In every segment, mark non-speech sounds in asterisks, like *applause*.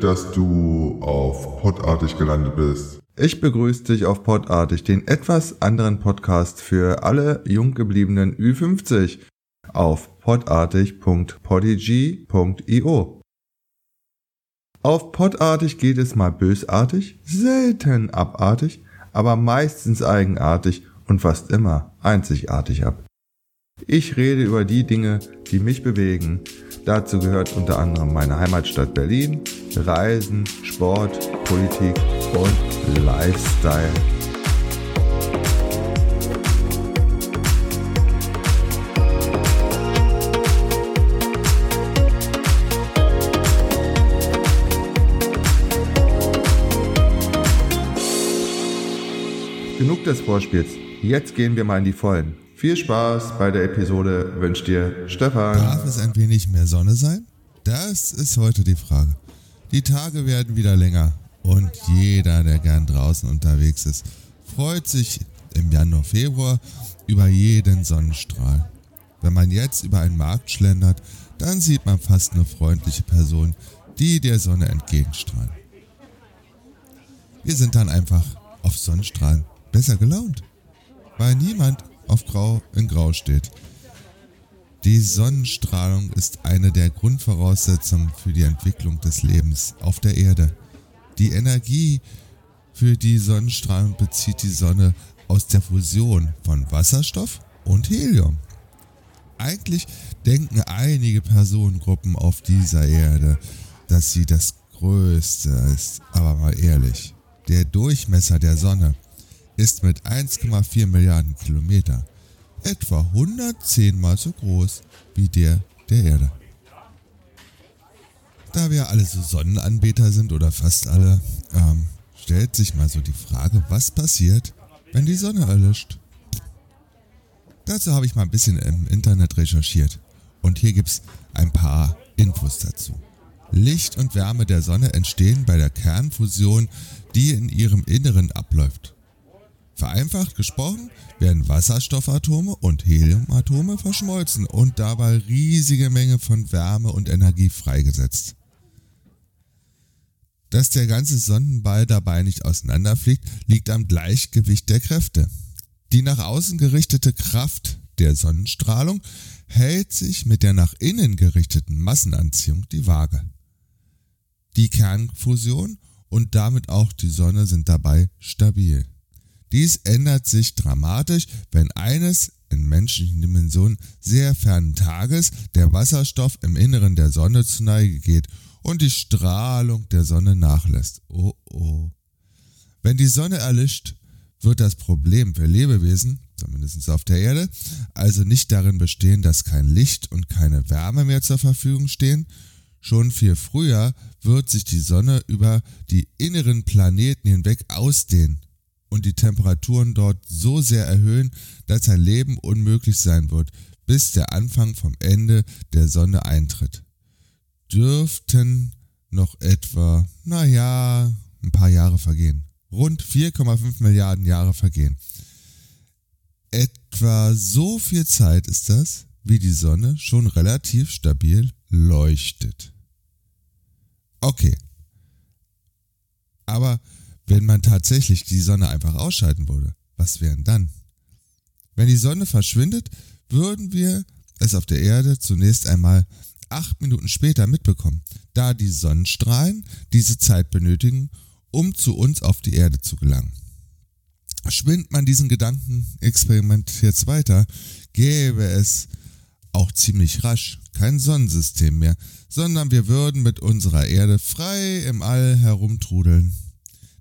Dass du auf Podartig gelandet bist. Ich begrüße dich auf Podartig, den etwas anderen Podcast für alle jung gebliebenen Ü50 auf podartig.podigy.io. Auf Podartig geht es mal bösartig, selten abartig, aber meistens eigenartig und fast immer einzigartig ab. Ich rede über die Dinge, die mich bewegen. Dazu gehört unter anderem meine Heimatstadt Berlin, Reisen, Sport, Politik und Lifestyle. Genug des Vorspiels. Jetzt gehen wir mal in die Vollen. Viel Spaß bei der Episode wünscht dir Stefan. Darf es ein wenig mehr Sonne sein? Das ist heute die Frage. Die Tage werden wieder länger und jeder, der gern draußen unterwegs ist, freut sich im Januar, Februar über jeden Sonnenstrahl. Wenn man jetzt über einen Markt schlendert, dann sieht man fast eine freundliche Person, die der Sonne entgegenstrahlen. Wir sind dann einfach auf Sonnenstrahlen besser gelaunt, weil niemand auf Grau in Grau steht. Die Sonnenstrahlung ist eine der Grundvoraussetzungen für die Entwicklung des Lebens auf der Erde. Die Energie für die Sonnenstrahlung bezieht die Sonne aus der Fusion von Wasserstoff und Helium. Eigentlich denken einige Personengruppen auf dieser Erde, dass sie das Größte ist, aber mal ehrlich, der Durchmesser der Sonne ist mit 1,4 Milliarden Kilometer etwa 110 mal so groß wie der der Erde. Da wir alle so Sonnenanbeter sind oder fast alle, ähm, stellt sich mal so die Frage, was passiert, wenn die Sonne erlischt. Dazu habe ich mal ein bisschen im Internet recherchiert und hier gibt es ein paar Infos dazu. Licht und Wärme der Sonne entstehen bei der Kernfusion, die in ihrem Inneren abläuft. Vereinfacht gesprochen werden Wasserstoffatome und Heliumatome verschmolzen und dabei riesige Menge von Wärme und Energie freigesetzt. Dass der ganze Sonnenball dabei nicht auseinanderfliegt, liegt am Gleichgewicht der Kräfte. Die nach außen gerichtete Kraft der Sonnenstrahlung hält sich mit der nach innen gerichteten Massenanziehung die Waage. Die Kernfusion und damit auch die Sonne sind dabei stabil. Dies ändert sich dramatisch, wenn eines in menschlichen Dimensionen sehr fernen Tages der Wasserstoff im Inneren der Sonne zu Neige geht und die Strahlung der Sonne nachlässt. Oh oh. Wenn die Sonne erlischt, wird das Problem für Lebewesen, zumindest auf der Erde, also nicht darin bestehen, dass kein Licht und keine Wärme mehr zur Verfügung stehen. Schon viel früher wird sich die Sonne über die inneren Planeten hinweg ausdehnen und die Temperaturen dort so sehr erhöhen, dass ein Leben unmöglich sein wird, bis der Anfang vom Ende der Sonne eintritt. Dürften noch etwa, naja, ein paar Jahre vergehen. Rund 4,5 Milliarden Jahre vergehen. Etwa so viel Zeit ist das, wie die Sonne schon relativ stabil leuchtet. Okay. Aber wenn man tatsächlich die Sonne einfach ausschalten würde, was wären dann? Wenn die Sonne verschwindet, würden wir es auf der Erde zunächst einmal acht Minuten später mitbekommen, da die Sonnenstrahlen diese Zeit benötigen, um zu uns auf die Erde zu gelangen. Spinnt man diesen Gedankenexperiment jetzt weiter, gäbe es auch ziemlich rasch kein Sonnensystem mehr, sondern wir würden mit unserer Erde frei im All herumtrudeln.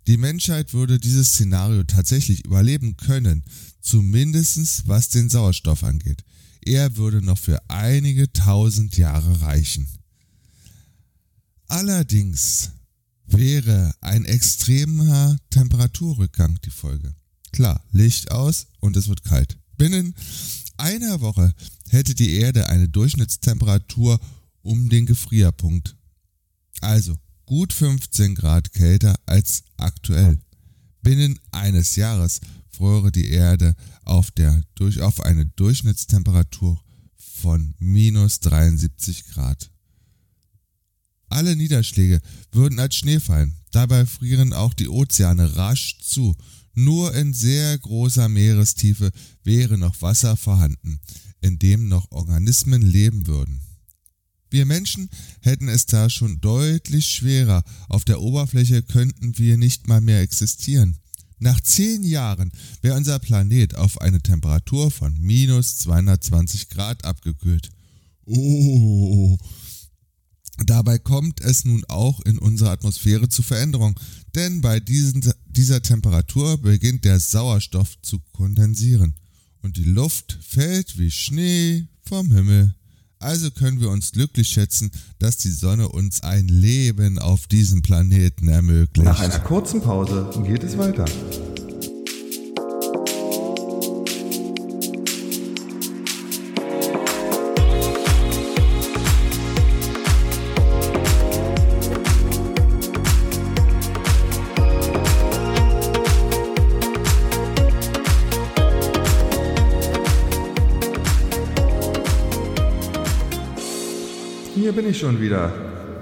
Die Menschheit würde dieses Szenario tatsächlich überleben können, zumindest was den Sauerstoff angeht. Er würde noch für einige tausend Jahre reichen. Allerdings wäre ein extremer Temperaturrückgang die Folge. Klar, Licht aus und es wird kalt. Binnen einer Woche hätte die Erde eine Durchschnittstemperatur um den Gefrierpunkt. Also gut 15 Grad kälter als aktuell. Binnen eines Jahres fröre die Erde auf, der, durch, auf eine Durchschnittstemperatur von minus 73 Grad. Alle Niederschläge würden als Schnee fallen. Dabei frieren auch die Ozeane rasch zu. Nur in sehr großer Meerestiefe wäre noch Wasser vorhanden, in dem noch Organismen leben würden. Wir Menschen hätten es da schon deutlich schwerer. Auf der Oberfläche könnten wir nicht mal mehr existieren. Nach zehn Jahren wäre unser Planet auf eine Temperatur von minus 220 Grad abgekühlt. Oh, Dabei kommt es nun auch in unserer Atmosphäre zu Veränderungen, denn bei diesen, dieser Temperatur beginnt der Sauerstoff zu kondensieren und die Luft fällt wie Schnee vom Himmel. Also können wir uns glücklich schätzen, dass die Sonne uns ein Leben auf diesem Planeten ermöglicht. Nach einer kurzen Pause geht es weiter. Ich schon wieder.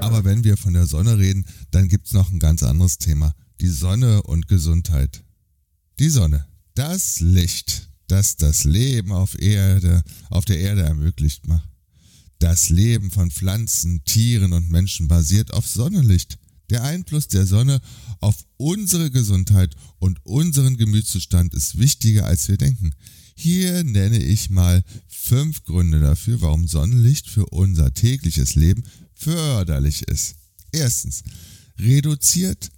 Aber wenn wir von der Sonne reden, dann gibt's noch ein ganz anderes Thema. Die Sonne und Gesundheit. Die Sonne, das Licht, das das Leben auf Erde, auf der Erde ermöglicht macht. Das Leben von Pflanzen, Tieren und Menschen basiert auf Sonnenlicht. Der Einfluss der Sonne auf unsere Gesundheit und unseren Gemütszustand ist wichtiger, als wir denken. Hier nenne ich mal fünf Gründe dafür, warum Sonnenlicht für unser tägliches Leben förderlich ist. Erstens, reduziert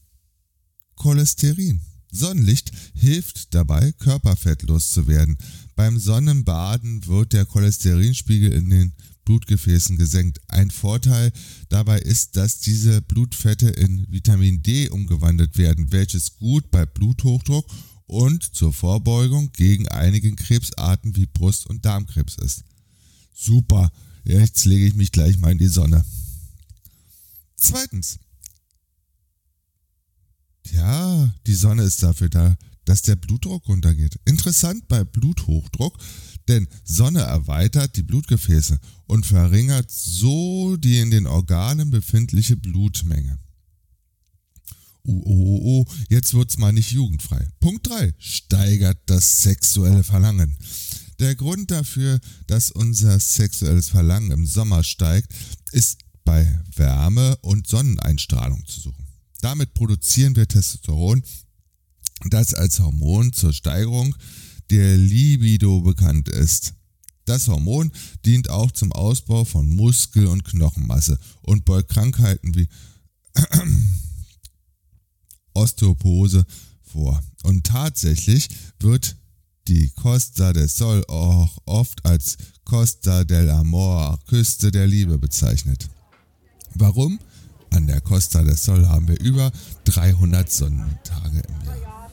Cholesterin. Sonnenlicht hilft dabei, körperfett loszuwerden. Beim Sonnenbaden wird der Cholesterinspiegel in den Blutgefäßen gesenkt. Ein Vorteil dabei ist, dass diese Blutfette in Vitamin D umgewandelt werden, welches gut bei Bluthochdruck und zur Vorbeugung gegen einige Krebsarten wie Brust- und Darmkrebs ist. Super, jetzt lege ich mich gleich mal in die Sonne. Zweitens. Ja, die Sonne ist dafür da, dass der Blutdruck runtergeht. Interessant bei Bluthochdruck, denn Sonne erweitert die Blutgefäße und verringert so die in den Organen befindliche Blutmenge. Oh, oh, oh, jetzt wird's mal nicht jugendfrei. Punkt 3. Steigert das sexuelle Verlangen. Der Grund dafür, dass unser sexuelles Verlangen im Sommer steigt, ist bei Wärme und Sonneneinstrahlung zu suchen. Damit produzieren wir Testosteron, das als Hormon zur Steigerung der Libido bekannt ist. Das Hormon dient auch zum Ausbau von Muskel- und Knochenmasse und beugt Krankheiten wie *clears throat* Osteoporose vor. Und tatsächlich wird die Costa del Sol auch oft als Costa del Amor, Küste der Liebe bezeichnet. Warum? An der Costa del Sol haben wir über 300 Sonnentage im Jahr.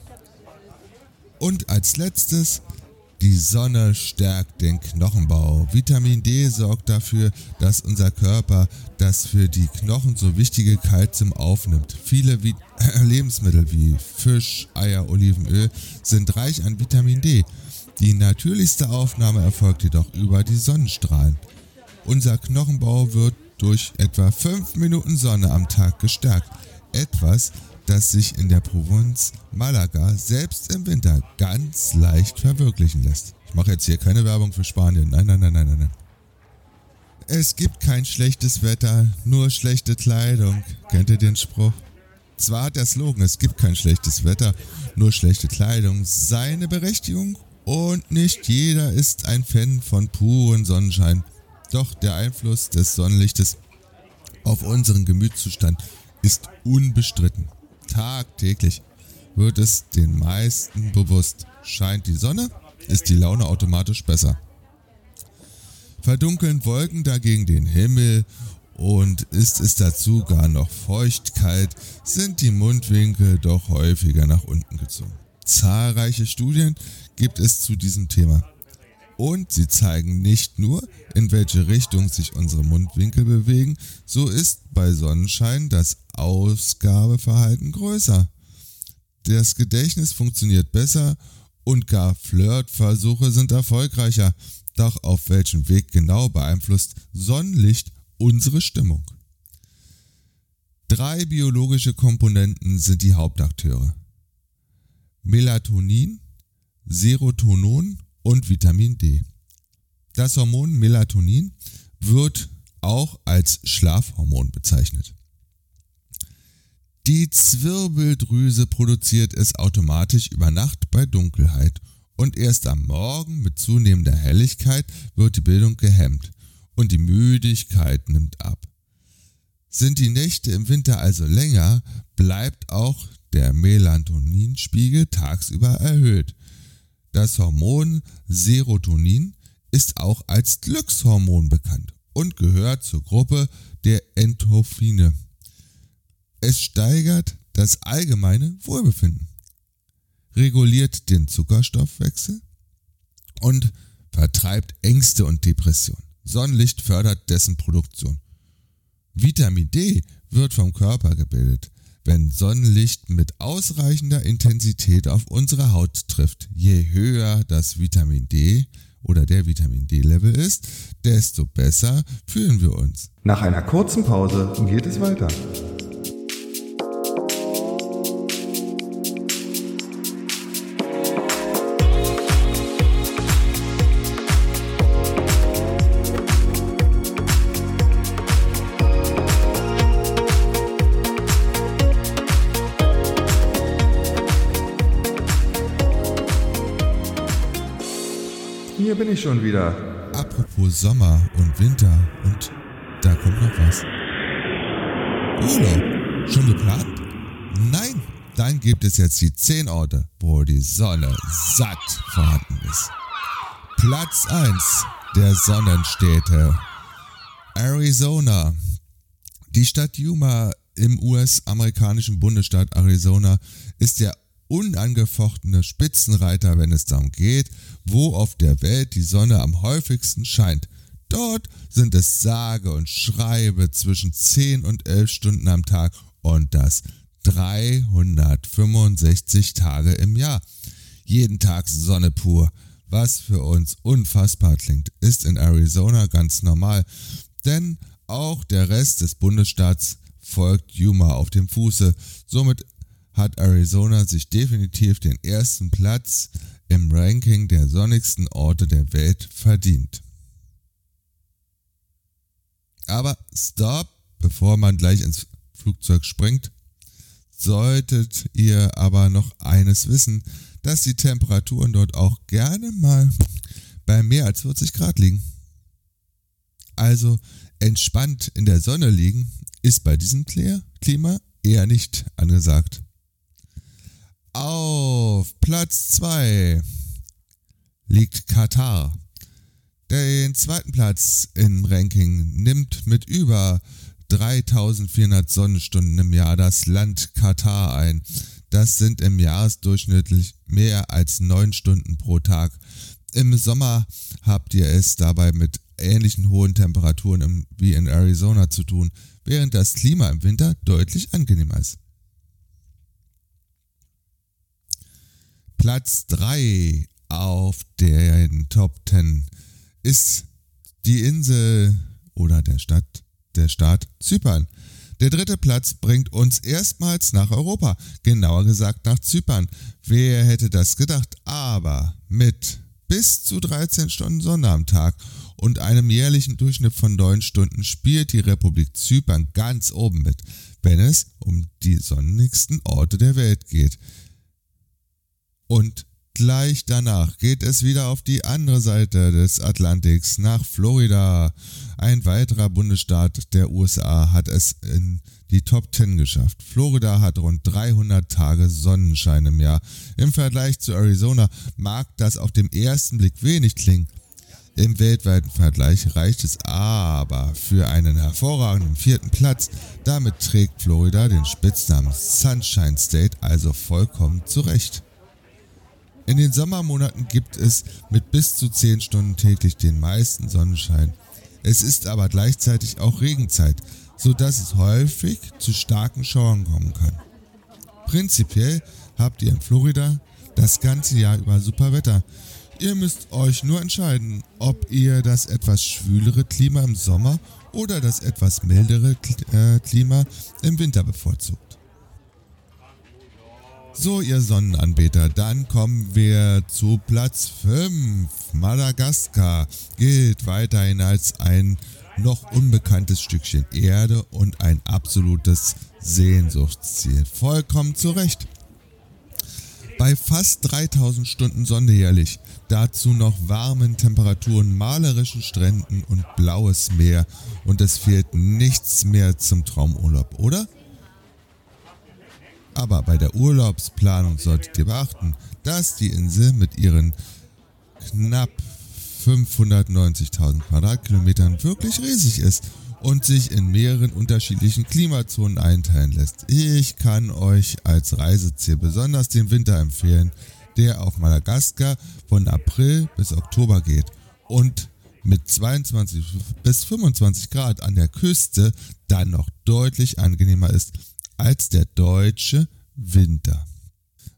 Und als letztes die Sonne stärkt den Knochenbau. Vitamin D sorgt dafür, dass unser Körper das für die Knochen so wichtige Kalzium aufnimmt. Viele Vi *laughs* Lebensmittel wie Fisch, Eier, Olivenöl sind reich an Vitamin D. Die natürlichste Aufnahme erfolgt jedoch über die Sonnenstrahlen. Unser Knochenbau wird durch etwa 5 Minuten Sonne am Tag gestärkt. Etwas, das sich in der Provinz Malaga selbst im Winter ganz leicht verwirklichen lässt. Ich mache jetzt hier keine Werbung für Spanien. Nein, nein, nein, nein, nein. Es gibt kein schlechtes Wetter, nur schlechte Kleidung. Kennt ihr den Spruch? Zwar hat der Slogan, es gibt kein schlechtes Wetter, nur schlechte Kleidung, seine Berechtigung und nicht jeder ist ein Fan von puren Sonnenschein. Doch der Einfluss des Sonnenlichtes auf unseren Gemütszustand ist unbestritten. Tagtäglich wird es den meisten bewusst. Scheint die Sonne, ist die Laune automatisch besser. Verdunkeln Wolken dagegen den Himmel und ist es dazu gar noch feuchtkalt, sind die Mundwinkel doch häufiger nach unten gezogen. Zahlreiche Studien gibt es zu diesem Thema. Und sie zeigen nicht nur, in welche Richtung sich unsere Mundwinkel bewegen, so ist bei Sonnenschein das Ausgabeverhalten größer. Das Gedächtnis funktioniert besser und gar Flirtversuche sind erfolgreicher. Doch auf welchem Weg genau beeinflusst Sonnenlicht unsere Stimmung? Drei biologische Komponenten sind die Hauptakteure. Melatonin, Serotonin und Vitamin D. Das Hormon Melatonin wird auch als Schlafhormon bezeichnet. Die Zwirbeldrüse produziert es automatisch über Nacht bei Dunkelheit und erst am Morgen mit zunehmender Helligkeit wird die Bildung gehemmt und die Müdigkeit nimmt ab. Sind die Nächte im Winter also länger, bleibt auch der Melatoninspiegel tagsüber erhöht. Das Hormon Serotonin ist auch als Glückshormon bekannt und gehört zur Gruppe der Endorphine. Es steigert das allgemeine Wohlbefinden, reguliert den Zuckerstoffwechsel und vertreibt Ängste und Depressionen. Sonnenlicht fördert dessen Produktion. Vitamin D wird vom Körper gebildet, wenn Sonnenlicht mit ausreichender Intensität auf unsere Haut trifft. Je höher das Vitamin D oder der Vitamin D-Level ist, desto besser fühlen wir uns. Nach einer kurzen Pause geht es weiter. Schon wieder. Apropos Sommer und Winter und da kommt noch was. Urlaub. Schon geplant? Nein. Dann gibt es jetzt die 10 Orte, wo die Sonne satt vorhanden ist. Platz 1 der Sonnenstädte. Arizona. Die Stadt Yuma im US-amerikanischen Bundesstaat Arizona ist der unangefochtene Spitzenreiter, wenn es darum geht, wo auf der Welt die Sonne am häufigsten scheint. Dort sind es sage und schreibe zwischen 10 und 11 Stunden am Tag und das 365 Tage im Jahr. Jeden Tag Sonne pur. Was für uns unfassbar klingt, ist in Arizona ganz normal, denn auch der Rest des Bundesstaats folgt Yuma auf dem Fuße. Somit hat Arizona sich definitiv den ersten Platz im Ranking der sonnigsten Orte der Welt verdient. Aber stopp, bevor man gleich ins Flugzeug springt, solltet ihr aber noch eines wissen, dass die Temperaturen dort auch gerne mal bei mehr als 40 Grad liegen. Also entspannt in der Sonne liegen ist bei diesem Klima eher nicht angesagt. Auf Platz 2 liegt Katar. Den zweiten Platz im Ranking nimmt mit über 3400 Sonnenstunden im Jahr das Land Katar ein. Das sind im Jahresdurchschnittlich mehr als 9 Stunden pro Tag. Im Sommer habt ihr es dabei mit ähnlichen hohen Temperaturen wie in Arizona zu tun, während das Klima im Winter deutlich angenehmer ist. Platz 3 auf den Top 10 ist die Insel oder der Stadt, der Staat Zypern. Der dritte Platz bringt uns erstmals nach Europa, genauer gesagt nach Zypern. Wer hätte das gedacht? Aber mit bis zu 13 Stunden Sonne am Tag und einem jährlichen Durchschnitt von 9 Stunden spielt die Republik Zypern ganz oben mit, wenn es um die sonnigsten Orte der Welt geht. Und gleich danach geht es wieder auf die andere Seite des Atlantiks nach Florida. Ein weiterer Bundesstaat der USA hat es in die Top 10 geschafft. Florida hat rund 300 Tage Sonnenschein im Jahr. Im Vergleich zu Arizona mag das auf den ersten Blick wenig klingen. Im weltweiten Vergleich reicht es aber für einen hervorragenden vierten Platz. Damit trägt Florida den Spitznamen Sunshine State also vollkommen zurecht. Den Sommermonaten gibt es mit bis zu 10 Stunden täglich den meisten Sonnenschein. Es ist aber gleichzeitig auch Regenzeit, sodass es häufig zu starken Schauern kommen kann. Prinzipiell habt ihr in Florida das ganze Jahr über super Wetter. Ihr müsst euch nur entscheiden, ob ihr das etwas schwülere Klima im Sommer oder das etwas mildere äh, Klima im Winter bevorzugt. So, ihr Sonnenanbeter, dann kommen wir zu Platz 5. Madagaskar gilt weiterhin als ein noch unbekanntes Stückchen Erde und ein absolutes Sehnsuchtsziel. Vollkommen zu Recht. Bei fast 3000 Stunden Sonne jährlich, dazu noch warmen Temperaturen, malerischen Stränden und blaues Meer und es fehlt nichts mehr zum Traumurlaub, oder? Aber bei der Urlaubsplanung solltet ihr beachten, dass die Insel mit ihren knapp 590.000 Quadratkilometern wirklich riesig ist und sich in mehreren unterschiedlichen Klimazonen einteilen lässt. Ich kann euch als Reiseziel besonders den Winter empfehlen, der auf Madagaskar von April bis Oktober geht und mit 22 bis 25 Grad an der Küste dann noch deutlich angenehmer ist als der deutsche Winter.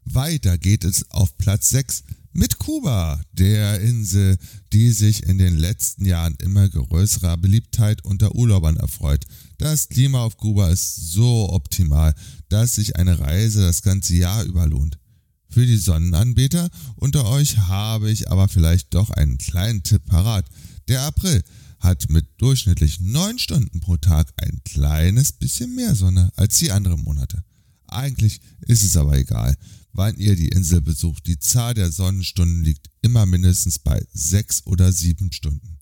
Weiter geht es auf Platz 6 mit Kuba, der Insel, die sich in den letzten Jahren immer größerer Beliebtheit unter Urlaubern erfreut. Das Klima auf Kuba ist so optimal, dass sich eine Reise das ganze Jahr über lohnt. Für die Sonnenanbeter unter euch habe ich aber vielleicht doch einen kleinen Tipp parat. Der April hat mit durchschnittlich 9 Stunden pro Tag ein kleines bisschen mehr Sonne als die anderen Monate. Eigentlich ist es aber egal wann ihr die Insel besucht. Die Zahl der Sonnenstunden liegt immer mindestens bei sechs oder sieben Stunden.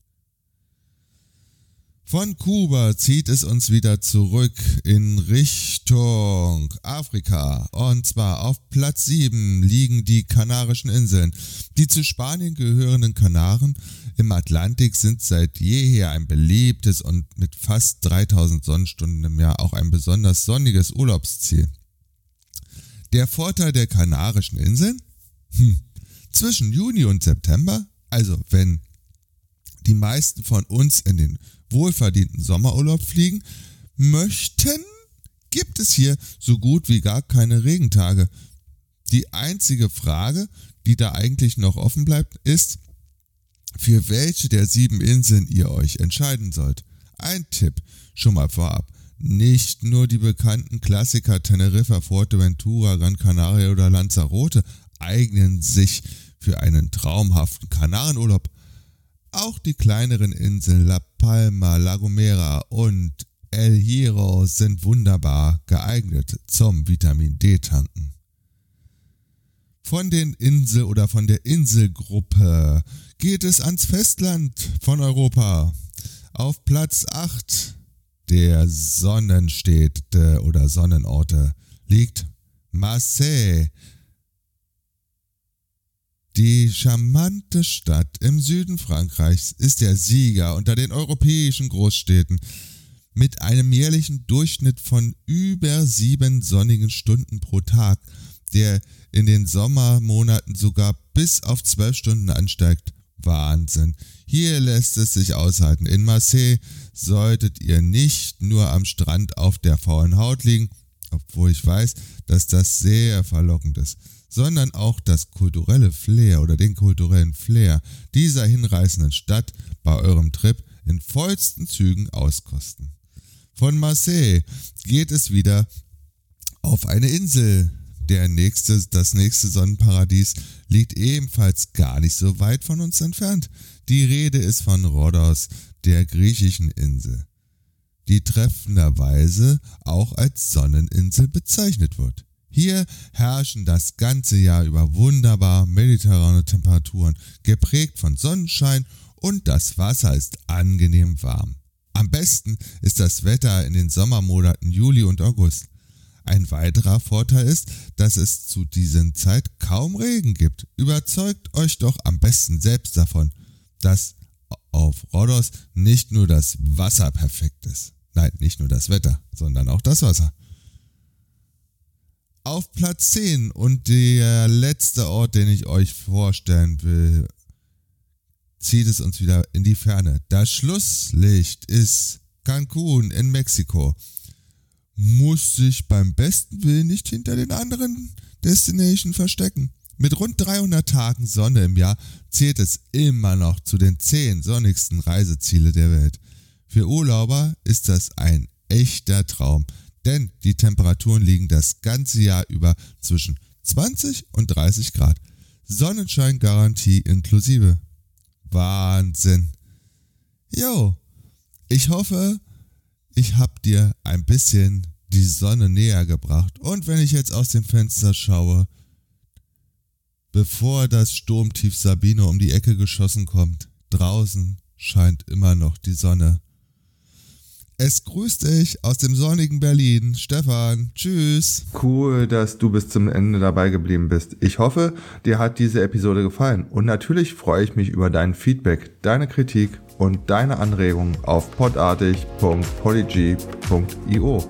Von Kuba zieht es uns wieder zurück in Richtung Afrika. Und zwar auf Platz 7 liegen die Kanarischen Inseln. Die zu Spanien gehörenden Kanaren im Atlantik sind seit jeher ein beliebtes und mit fast 3000 Sonnenstunden im Jahr auch ein besonders sonniges Urlaubsziel. Der Vorteil der Kanarischen Inseln? Hm. Zwischen Juni und September, also wenn die meisten von uns in den wohlverdienten Sommerurlaub fliegen möchten, gibt es hier so gut wie gar keine Regentage. Die einzige Frage, die da eigentlich noch offen bleibt, ist, für welche der sieben Inseln ihr euch entscheiden sollt. Ein Tipp schon mal vorab. Nicht nur die bekannten Klassiker Teneriffa, Fuerteventura, Gran Canaria oder Lanzarote eignen sich für einen traumhaften Kanarenurlaub. Auch die kleineren Inseln La Palma, La Gomera und El Hierro sind wunderbar geeignet zum Vitamin D-Tanken. Von den Insel oder von der Inselgruppe geht es ans Festland von Europa. Auf Platz 8 der Sonnenstädte oder Sonnenorte liegt Marseille. Die charmante Stadt im Süden Frankreichs ist der Sieger unter den europäischen Großstädten mit einem jährlichen Durchschnitt von über sieben sonnigen Stunden pro Tag, der in den Sommermonaten sogar bis auf zwölf Stunden ansteigt. Wahnsinn. Hier lässt es sich aushalten. In Marseille solltet ihr nicht nur am Strand auf der faulen Haut liegen, obwohl ich weiß, dass das sehr verlockend ist, sondern auch das kulturelle Flair oder den kulturellen Flair dieser hinreißenden Stadt bei eurem Trip in vollsten Zügen auskosten. Von Marseille geht es wieder auf eine Insel. Der nächste, das nächste Sonnenparadies liegt ebenfalls gar nicht so weit von uns entfernt. Die Rede ist von Rhodos, der griechischen Insel, die treffenderweise auch als Sonneninsel bezeichnet wird. Hier herrschen das ganze Jahr über wunderbar mediterrane Temperaturen, geprägt von Sonnenschein und das Wasser ist angenehm warm. Am besten ist das Wetter in den Sommermonaten Juli und August. Ein weiterer Vorteil ist, dass es zu dieser Zeit kaum Regen gibt. Überzeugt euch doch am besten selbst davon, dass auf Rhodos nicht nur das Wasser perfekt ist. Nein, nicht nur das Wetter, sondern auch das Wasser. Auf Platz 10 und der letzte Ort, den ich euch vorstellen will, zieht es uns wieder in die Ferne. Das Schlusslicht ist Cancun in Mexiko. Muss sich beim besten Willen nicht hinter den anderen Destinationen verstecken. Mit rund 300 Tagen Sonne im Jahr zählt es immer noch zu den 10 sonnigsten Reiseziele der Welt. Für Urlauber ist das ein echter Traum, denn die Temperaturen liegen das ganze Jahr über zwischen 20 und 30 Grad. Sonnenscheingarantie inklusive. Wahnsinn. Jo, ich hoffe, ich hab dir ein bisschen die Sonne näher gebracht. Und wenn ich jetzt aus dem Fenster schaue, bevor das Sturmtief Sabine um die Ecke geschossen kommt, draußen scheint immer noch die Sonne. Es grüßt dich aus dem sonnigen Berlin. Stefan, tschüss. Cool, dass du bis zum Ende dabei geblieben bist. Ich hoffe, dir hat diese Episode gefallen. Und natürlich freue ich mich über dein Feedback, deine Kritik und deine Anregungen auf podartig.polyg.io.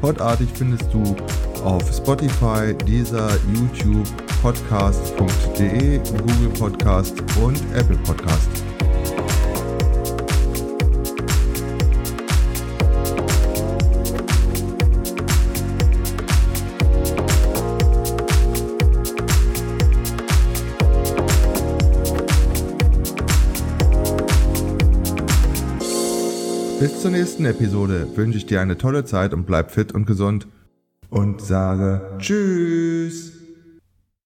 Podartig findest du auf Spotify, Deezer, YouTube, podcast.de, Google Podcast und Apple Podcast. Zur nächsten Episode wünsche ich dir eine tolle Zeit und bleib fit und gesund und sage Tschüss.